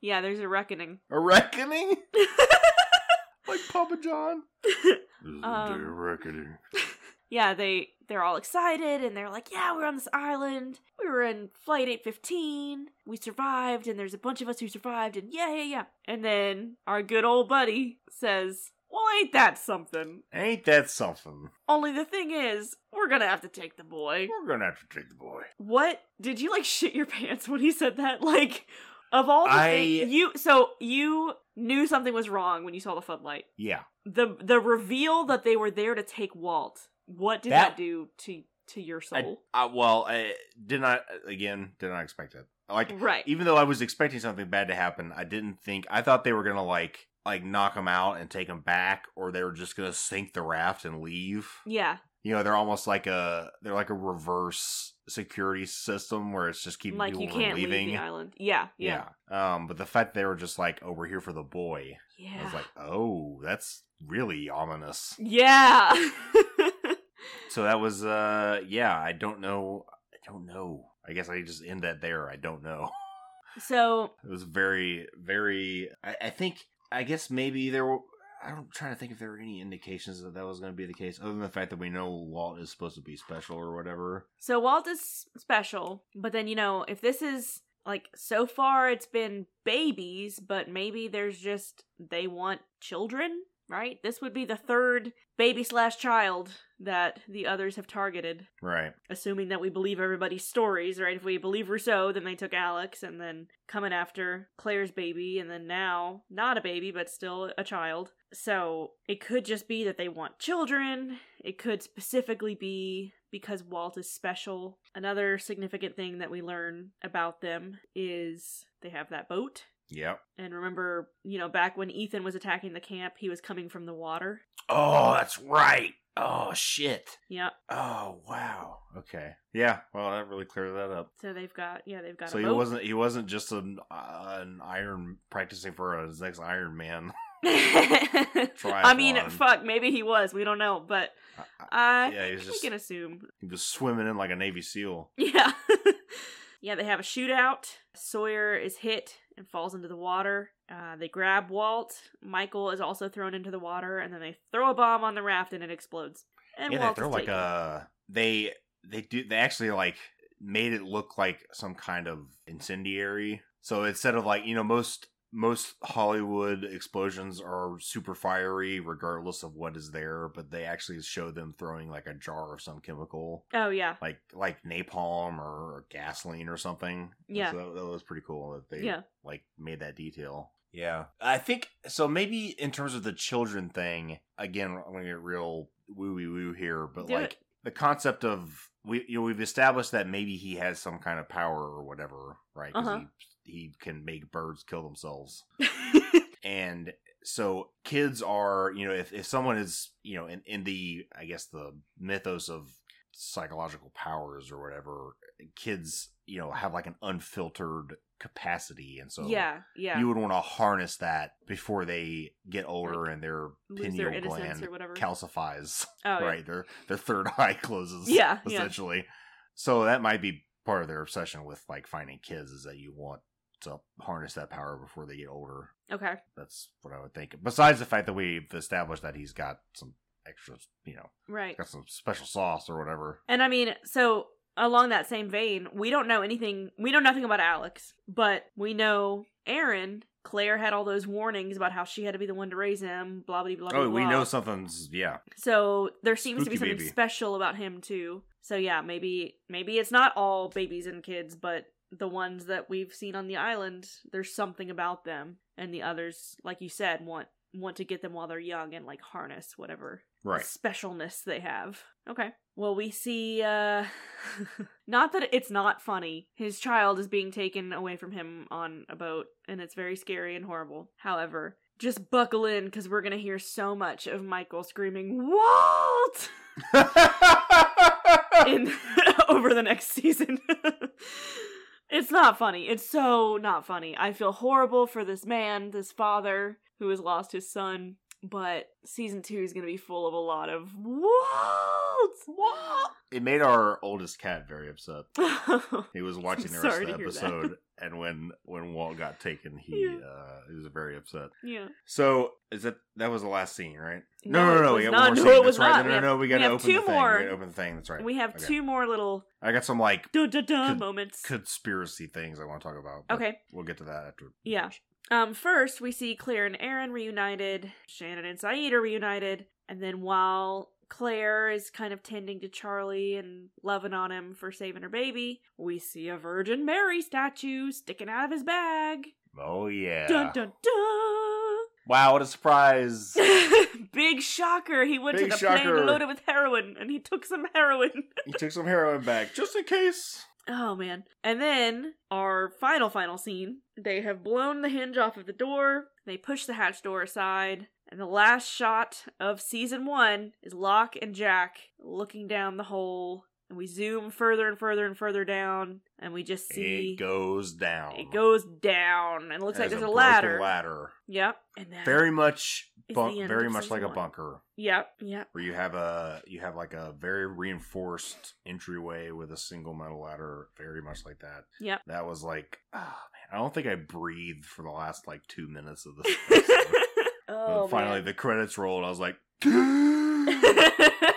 yeah, there's a reckoning. A reckoning? like Papa John? This is Um, a reckoning. yeah, they they're all excited and they're like, "Yeah, we're on this island. We were in flight 815. We survived and there's a bunch of us who survived and yeah, yeah, yeah." And then our good old buddy says, "Well, ain't that something? Ain't that something? Only the thing is, we're going to have to take the boy." We're gonna have to take the boy. What? Did you like shit your pants when he said that? Like of all the I- things you so you knew something was wrong when you saw the floodlight. Yeah. The the reveal that they were there to take Walt. What did That- that, do to to your I, soul? I, well, I did not, again, did not expect it. Like, right. even though I was expecting something bad to happen, I didn't think I thought they were gonna like like knock him out and take him back, or they were just gonna sink the raft and leave. Yeah. You know they're almost like a they're like a reverse security system where it's just keeping like people you from can't leaving. leave the island. Yeah, yeah, yeah. Um, but the fact they were just like, "Oh, we're here for the boy," yeah. I was like, "Oh, that's really ominous." yeah. So that was, uh, yeah. I don't know. I don't know. I guess I just end that there. I don't know. so It was very, very. I, I think. I guess maybe there were. I'm trying to think if there were any indications that that was going to be the case, other than the fact that we know Walt is supposed to be special or whatever. So Walt is special, but then you know, if this is like so far it's been babies, but maybe there's just they want children, right? This would be the third baby slash child that the others have targeted. Right. Assuming that we believe everybody's stories, right? If we believe Rousseau, then they took Alex and then coming after Claire's baby, and then now not a baby, but still a child. So it could just be that they want children. It could specifically be because Walt is special. Another significant thing that we learn about them is they have that boat. Yep. And remember, you know, back when Ethan was attacking the camp, he was coming from the water. Oh, that's right. Oh shit. Yep. Oh wow. Okay. Yeah. Well, that really cleared that up. So they've got yeah, they've got So he boat. wasn't he wasn't just an uh, an iron practicing for his next Iron Man. I mean, fuck, maybe he was. We don't know, but I- I- I Yeah, he's just- can assume. he was swimming in like a Navy SEAL. Yeah. yeah, they have a shootout. Sawyer is hit and falls into the water. Uh, they grab Walt. Michael is also thrown into the water, and then they throw a bomb on the raft and it explodes. And yeah, Walt they throw like a they they do they actually like made it look like some kind of incendiary. So instead of like you know most most Hollywood explosions are super fiery regardless of what is there, but they actually show them throwing like a jar of some chemical. Oh yeah, like like napalm or gasoline or something. Yeah. so that, that was pretty cool that they Yeah. like made that detail. Yeah, I think so. Maybe in terms of the children thing, again, I'm gonna get real woo woo woo here, but Do like it. the concept of we you know we've established that maybe he has some kind of power or whatever, right? Uh-huh. he he can make birds kill themselves and so kids are you know if, if someone is you know in, in the i guess the mythos of psychological powers or whatever kids you know have like an unfiltered capacity and so yeah, yeah. you would want to harness that before they get older Like, and their Lose their pineal gland or whatever. calcifies oh, yeah. right their their third eye closes Yeah, yeah. essentially so that might be part of their obsession with like finding kids is that you want to harness that power before they get older Okay. that's what I would think. Besides the fact that we've established that he's got some extra, you know, Right. got some special sauce or whatever. And I mean, so along that same vein, we don't know anything. We know nothing about Alex, but we know Aaron. Claire had all those warnings about how she had to be the one to raise him. Blah blah blah. blah Oh, we know something's yeah. So there seems to be something baby. special about him too. So yeah, maybe maybe it's not all babies and kids, but the ones that we've seen on the island, there's something about them, and the others, like you said, want want to get them while they're young and like harness whatever Right. specialness they have. Okay. Well, we see uh not that it's not funny. His child is being taken away from him on a boat and it's very scary and horrible. However, just buckle in cuz we're going to hear so much of Michael screaming, "Walt!" in over the next season. It's not funny. It's so not funny. I feel horrible for this man, this father who has lost his son. But season two is going to be full of a lot of Walt. Walt. it made our oldest cat very upset. He was watching the rest of the to hear that. episode, and when when Walt got taken, he Yeah. uh he was very upset. yeah. So is that that was the last scene, right? No, No, no, no. we got not. one more No, scene. it was That's right. not. No, no, no. We got to open two the thing. more. We got open the thing. That's right. We have Okay. two more little I got some like da da da Could- moments. conspiracy things I want to talk about. Okay. we'll get to that after. Yeah. Um, first we see Claire and Aaron reunited, Shannon and Sayid are reunited, and then while Claire is kind of tending to Charlie and loving on him for saving her baby, we see a Virgin Mary statue sticking out of his bag. Oh yeah! Dun dun dun! Wow, what a surprise! Big shocker! He went Big to the shocker. plane loaded with heroin, and he took some heroin. he took some heroin back just in case. Oh man. And then our final final scene, they have blown the hinge off of the door. They push the hatch door aside And the last shot of season one is Locke and Jack looking down the hole. And we zoom further and further and further down, and we just see It goes down. it goes down, and it looks like there's a, broken ladder. Ladder. Yep, and that, Very much, It's bunk, the end very much like a bunker. Yep, yep. where you have a you have like a very reinforced entryway with a single metal ladder, very much like that. Yep. That was like, oh man, I don't think I breathed for the last like two minutes of this. episode. oh, And finally, man. the credits rolled. I was like.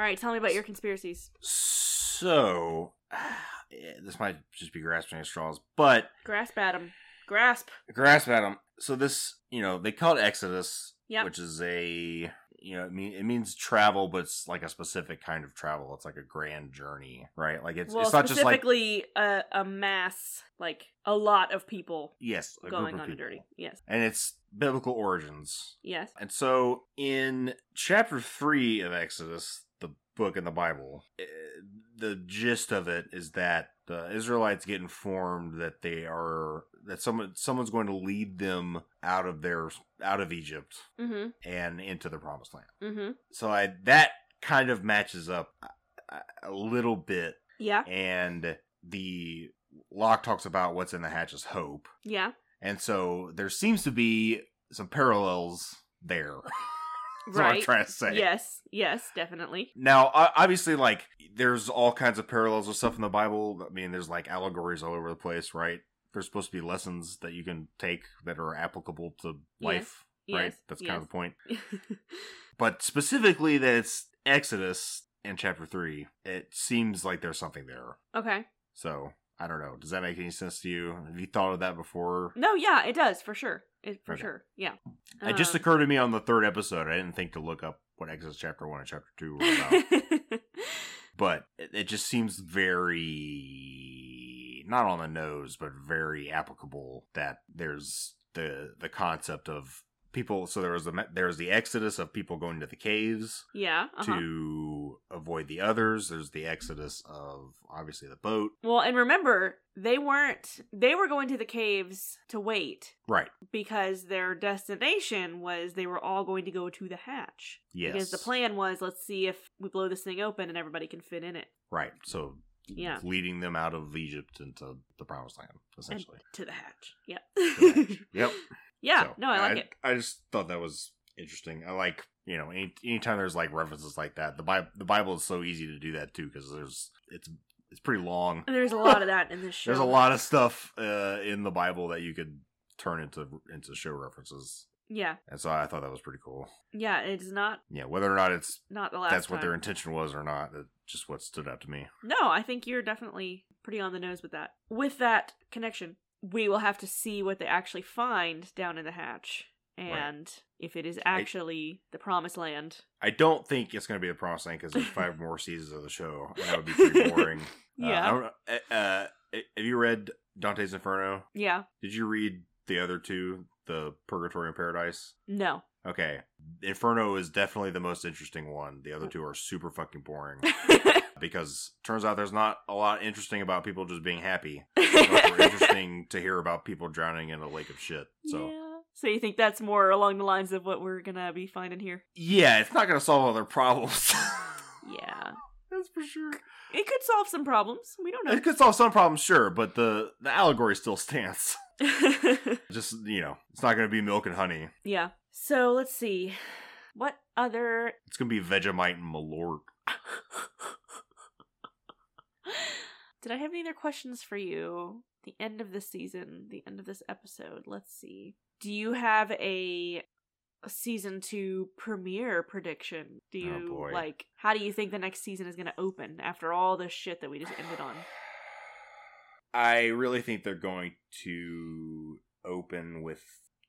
All right, tell me about your conspiracies. so this might just be grasping at straws, but Grasp at 'em. Grasp. grasp at them. So this, you know, they call it Exodus, Yep. which is a you know, it, mean, it means travel, but it's like a specific kind of travel. It's like a grand journey, right? Like it's well, it's not just like specifically a, a mass, like a lot of people yes, going on a dirty. Yes. and it's biblical origins. Yes. And so in chapter 3 of Exodus, book in the Bible, eh, the gist of it is that the Israelites get informed that they are that someone someone's going to lead them out of their out of Egypt Mm-hmm. and into the promised land. Mm-hmm. So I that kind of matches up a- a little bit Yeah. and the Locke talks about what's in the hatch is hope. Yeah. And so there seems to be some parallels there. What I'm Right. trying to say. Yes. Yes. Definitely. Now, obviously, like, there's all kinds of parallels with stuff in the Bible. I mean, there's like allegories all over the place, right? There's supposed to be lessons that you can take that are applicable to life, right? Yes. That's yes. kind of the point. But specifically, that it's Exodus in chapter 3, it seems like there's something there. okay. So, I don't know. Does that make any sense to you? Have you thought of that before? No. Yeah. It does for sure. It for Okay. sure. Yeah. It just Um, occurred to me on the third episode. I didn't think to look up what Exodus chapter 1 and chapter 2 were about. but it, it just seems very not on the nose but very applicable that there's the the concept of people so there was the there's the exodus of people going to the caves yeah. Uh-huh. to avoid the others there's the exodus of obviously the boat Well, and remember, they weren't. They were going to the caves to wait right because their destination was they were all going to go to the hatch. yes Because the plan was, let's see if we blow this thing open and everybody can fit in it. right so Yeah. leading them out of egypt into the promised land essentially To the hatch. Yep. The hatch. yep yeah. So, no, I like it. I just thought that was interesting. I like you know any anytime there's like references like that. The Bible the Bible is so easy to do that too because there's it's it's pretty long. There's a lot of that in this show. There's a lot of stuff uh, in the Bible that you could turn into into show references, Yeah. and so I thought that was pretty cool. Yeah. It's not Yeah, whether or not it's not the last. that's what time. their intention was or not, that's just what stood out to me. No, I think you're definitely pretty on the nose with that. With that connection, we will have to see what they actually find down in the hatch. And if it is actually the promised land. I don't think it's going to be the promised land because there's five more seasons of the show, and that would be pretty boring. Uh, I Yeah. don't, uh, uh, have you read Dante's Inferno? yeah. Did you read the other two, the Purgatory and Paradise? No. Okay, Inferno is definitely the most interesting one. The other two are super fucking boring because turns out there's not a lot interesting about people just being happy. It's more interesting to hear about people drowning in a lake of shit. So yeah, Yeah. So you think that's more along the lines of what we're gonna be finding here? Yeah, it's not gonna solve all their problems. Yeah. That's for sure. It could solve some problems. We don't know. It could solve some problems, sure, but the the allegory still stands. Just you know, it's not gonna be milk and honey. yeah. So let's see. What other It's gonna be Vegemite and Malort. Did I have any other questions for you? The end of this season, the end of this episode. Let's see. Do you have a, season two premiere prediction? Do Oh, you boy. like how do you think the next season is going to open after all this shit that we just ended on? I really think they're going to open with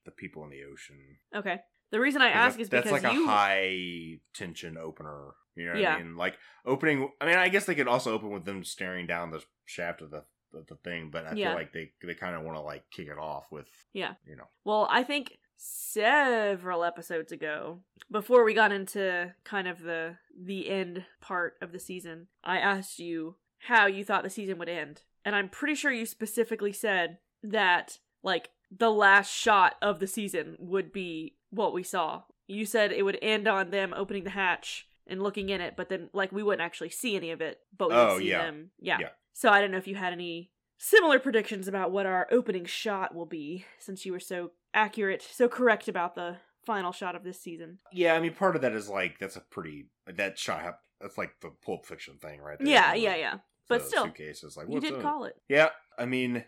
the people in the ocean. Okay. The reason I ask That- is that's because like you a high tension opener. You know what Yeah. I mean? Like opening. I mean, I guess they could also open with them staring down the shaft of the of the thing, but I Yeah. feel like they they kind of want to like kick it off with Yeah. you know Well, I think several episodes ago, before we got into kind of the the end part of the season, I asked you how you thought the season would end. And I'm pretty sure you specifically said that like the last shot of the season would be what we saw. You said it would end on them opening the hatch and looking in it, but then like we wouldn't actually see any of it, but we would Oh, see yeah. them. Yeah. Yeah. So I don't know if you had any similar predictions about what our opening shot will be, since you were so accurate, so correct about the final shot of this season. Yeah, I mean, part of that is like that's a pretty that shot. That's like the Pulp Fiction thing, right? there. Yeah, yeah, yeah. But still, suitcases. Like, you did up? call it. Yeah, I mean,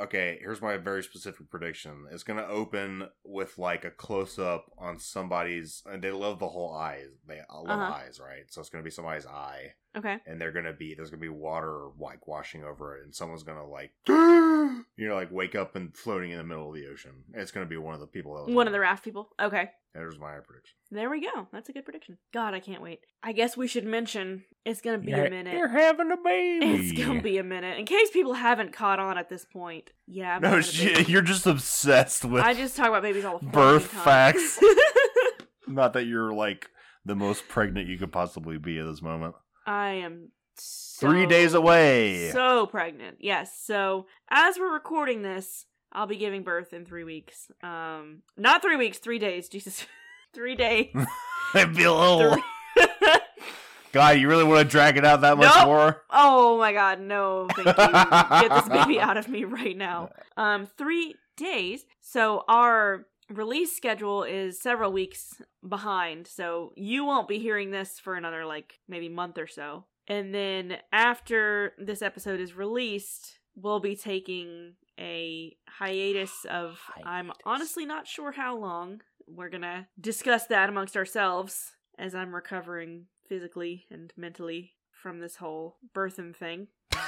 okay. Here's my very specific prediction. It's gonna open with like a close up on somebody's, and they love the whole eyes. They love Uh-huh. eyes, right? So it's gonna be somebody's eye, Okay. and they're gonna be there's gonna be water like washing over it, and someone's gonna like, you know, like wake up and floating in the middle of the ocean. It's gonna be one of the people that was One of the raft people. Okay. There's my prediction. There we go. That's a good prediction. God, I can't wait. I guess we should mention it's gonna be a minute. You're having a baby. It's gonna be a minute. In case people haven't caught on at this point. Yeah, I'm No, having she, you're just obsessed with. I just talk about babies all the time. birth fucking time. Not that you're like the most pregnant you could possibly be at this moment. I am so, Three days away. So pregnant. Yes. So as we're recording this, I'll be giving birth in three weeks. Um, not three weeks, three days. Jesus, three days. I feel be a little. Three- God, you really want to drag it out that much Nope. more? oh my god, no! Thank you. Get this baby out of me right now. Um, three days. So our release schedule is several weeks behind. So you won't be hearing this for another like maybe month or so. And then after this episode is released, we'll be taking a hiatus of I'm honestly not sure how long. We're gonna discuss that amongst ourselves as I'm recovering physically and mentally from this whole birthing thing.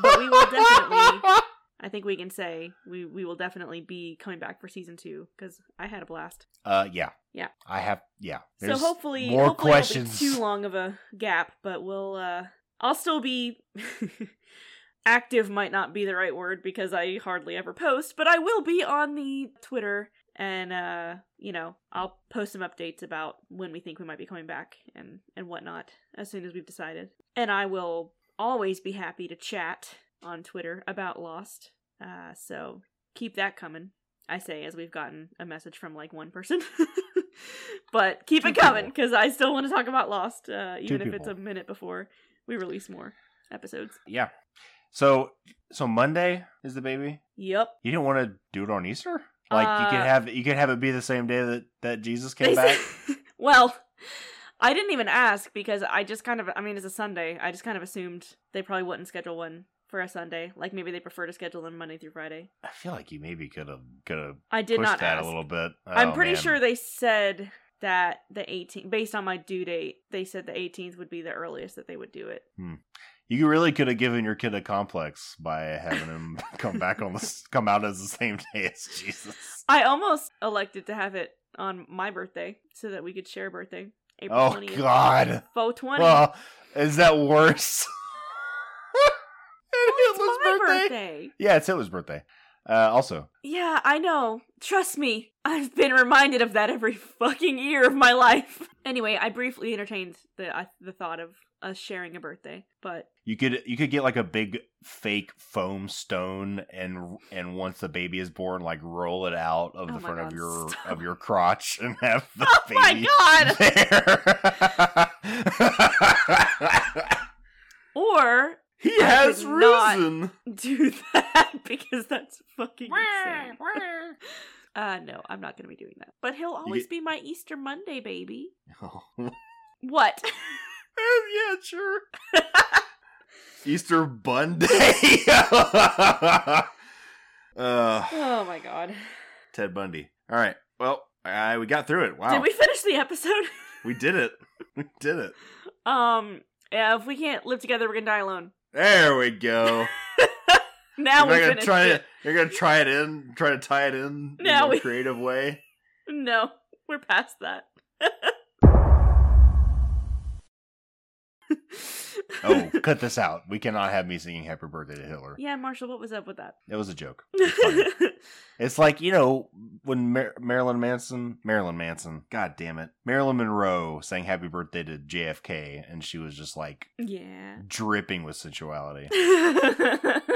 But we will definitely I think we can say we we will definitely be coming back for season two because I had a blast. Uh, yeah. Yeah. I have. Yeah. so hopefully, more hopefully questions. Too long of a gap, but we'll. uh I'll still be active. Might not be the right word because I hardly ever post, but I will be on the Twitter and uh you know I'll post some updates about when we think we might be coming back and and whatnot as soon as we've decided. And I will always be happy to chat on Twitter about Lost. Uh, so keep that coming. I say as we've gotten a message from like one person, but keep Two it coming because I still want to talk about Lost, uh, even if it's a minute before we release more episodes. Yeah. So, so Monday is the baby. Yep. You didn't want to do it on Easter? Like you could Uh, have you could have it be the same day that that Jesus came back. said- well, I didn't even ask because I just kind of, I mean, it's a Sunday. I just kind of assumed they probably wouldn't schedule one for a Sunday. Like maybe they prefer to schedule them Monday through Friday. I feel like you maybe could have could have I did pushed not that ask. a little bit. I'm Oh, pretty man. sure they said that the 18th, based on my due date, they said the 18th would be the earliest that they would do it. Hmm. You really could have given your kid a complex by having him come back on the come out as the same day as Jesus. I almost elected to have it on my birthday so that we could share a birthday. April Oh 20th. God! Faux 20. Well, is that worse? my birthday. Yeah, it's Hitler's birthday. Uh, also, Yeah, I know. Trust me. I've been reminded of that every fucking year of my life. Anyway, I briefly entertained the uh, the thought of us sharing a birthday, but you could you could get like a big fake foam stone and and once the baby is born, like roll it out of Oh the front of your stop. of your crotch and have the Oh my baby there. or He I has could not- risen. do that because that's fucking insane. Uh no, I'm not gonna be doing that. But he'll always get- be my Easter Monday baby. Oh. What? yeah, sure. Easter Bun Day. uh, oh my god. Ted Bundy. All right. Well, uh, we got through it. Wow. Did we finish the episode? We did it. We did it. um yeah, if we can't live together, we're gonna die alone. There we go. Now we you're not gonna try it. it. You're gonna try it in. Try to tie it in Now in we- a creative way. No, we're past that. oh, cut this out. We cannot have me singing "Happy Birthday" to Hitler. yeah, Marshall, what was up with that? It was a joke. It's. It's like you know when Mar- Marilyn Manson, Marilyn Manson, God damn it, Marilyn Monroe sang "Happy Birthday" to JFK, and she was just like yeah. dripping with sensuality.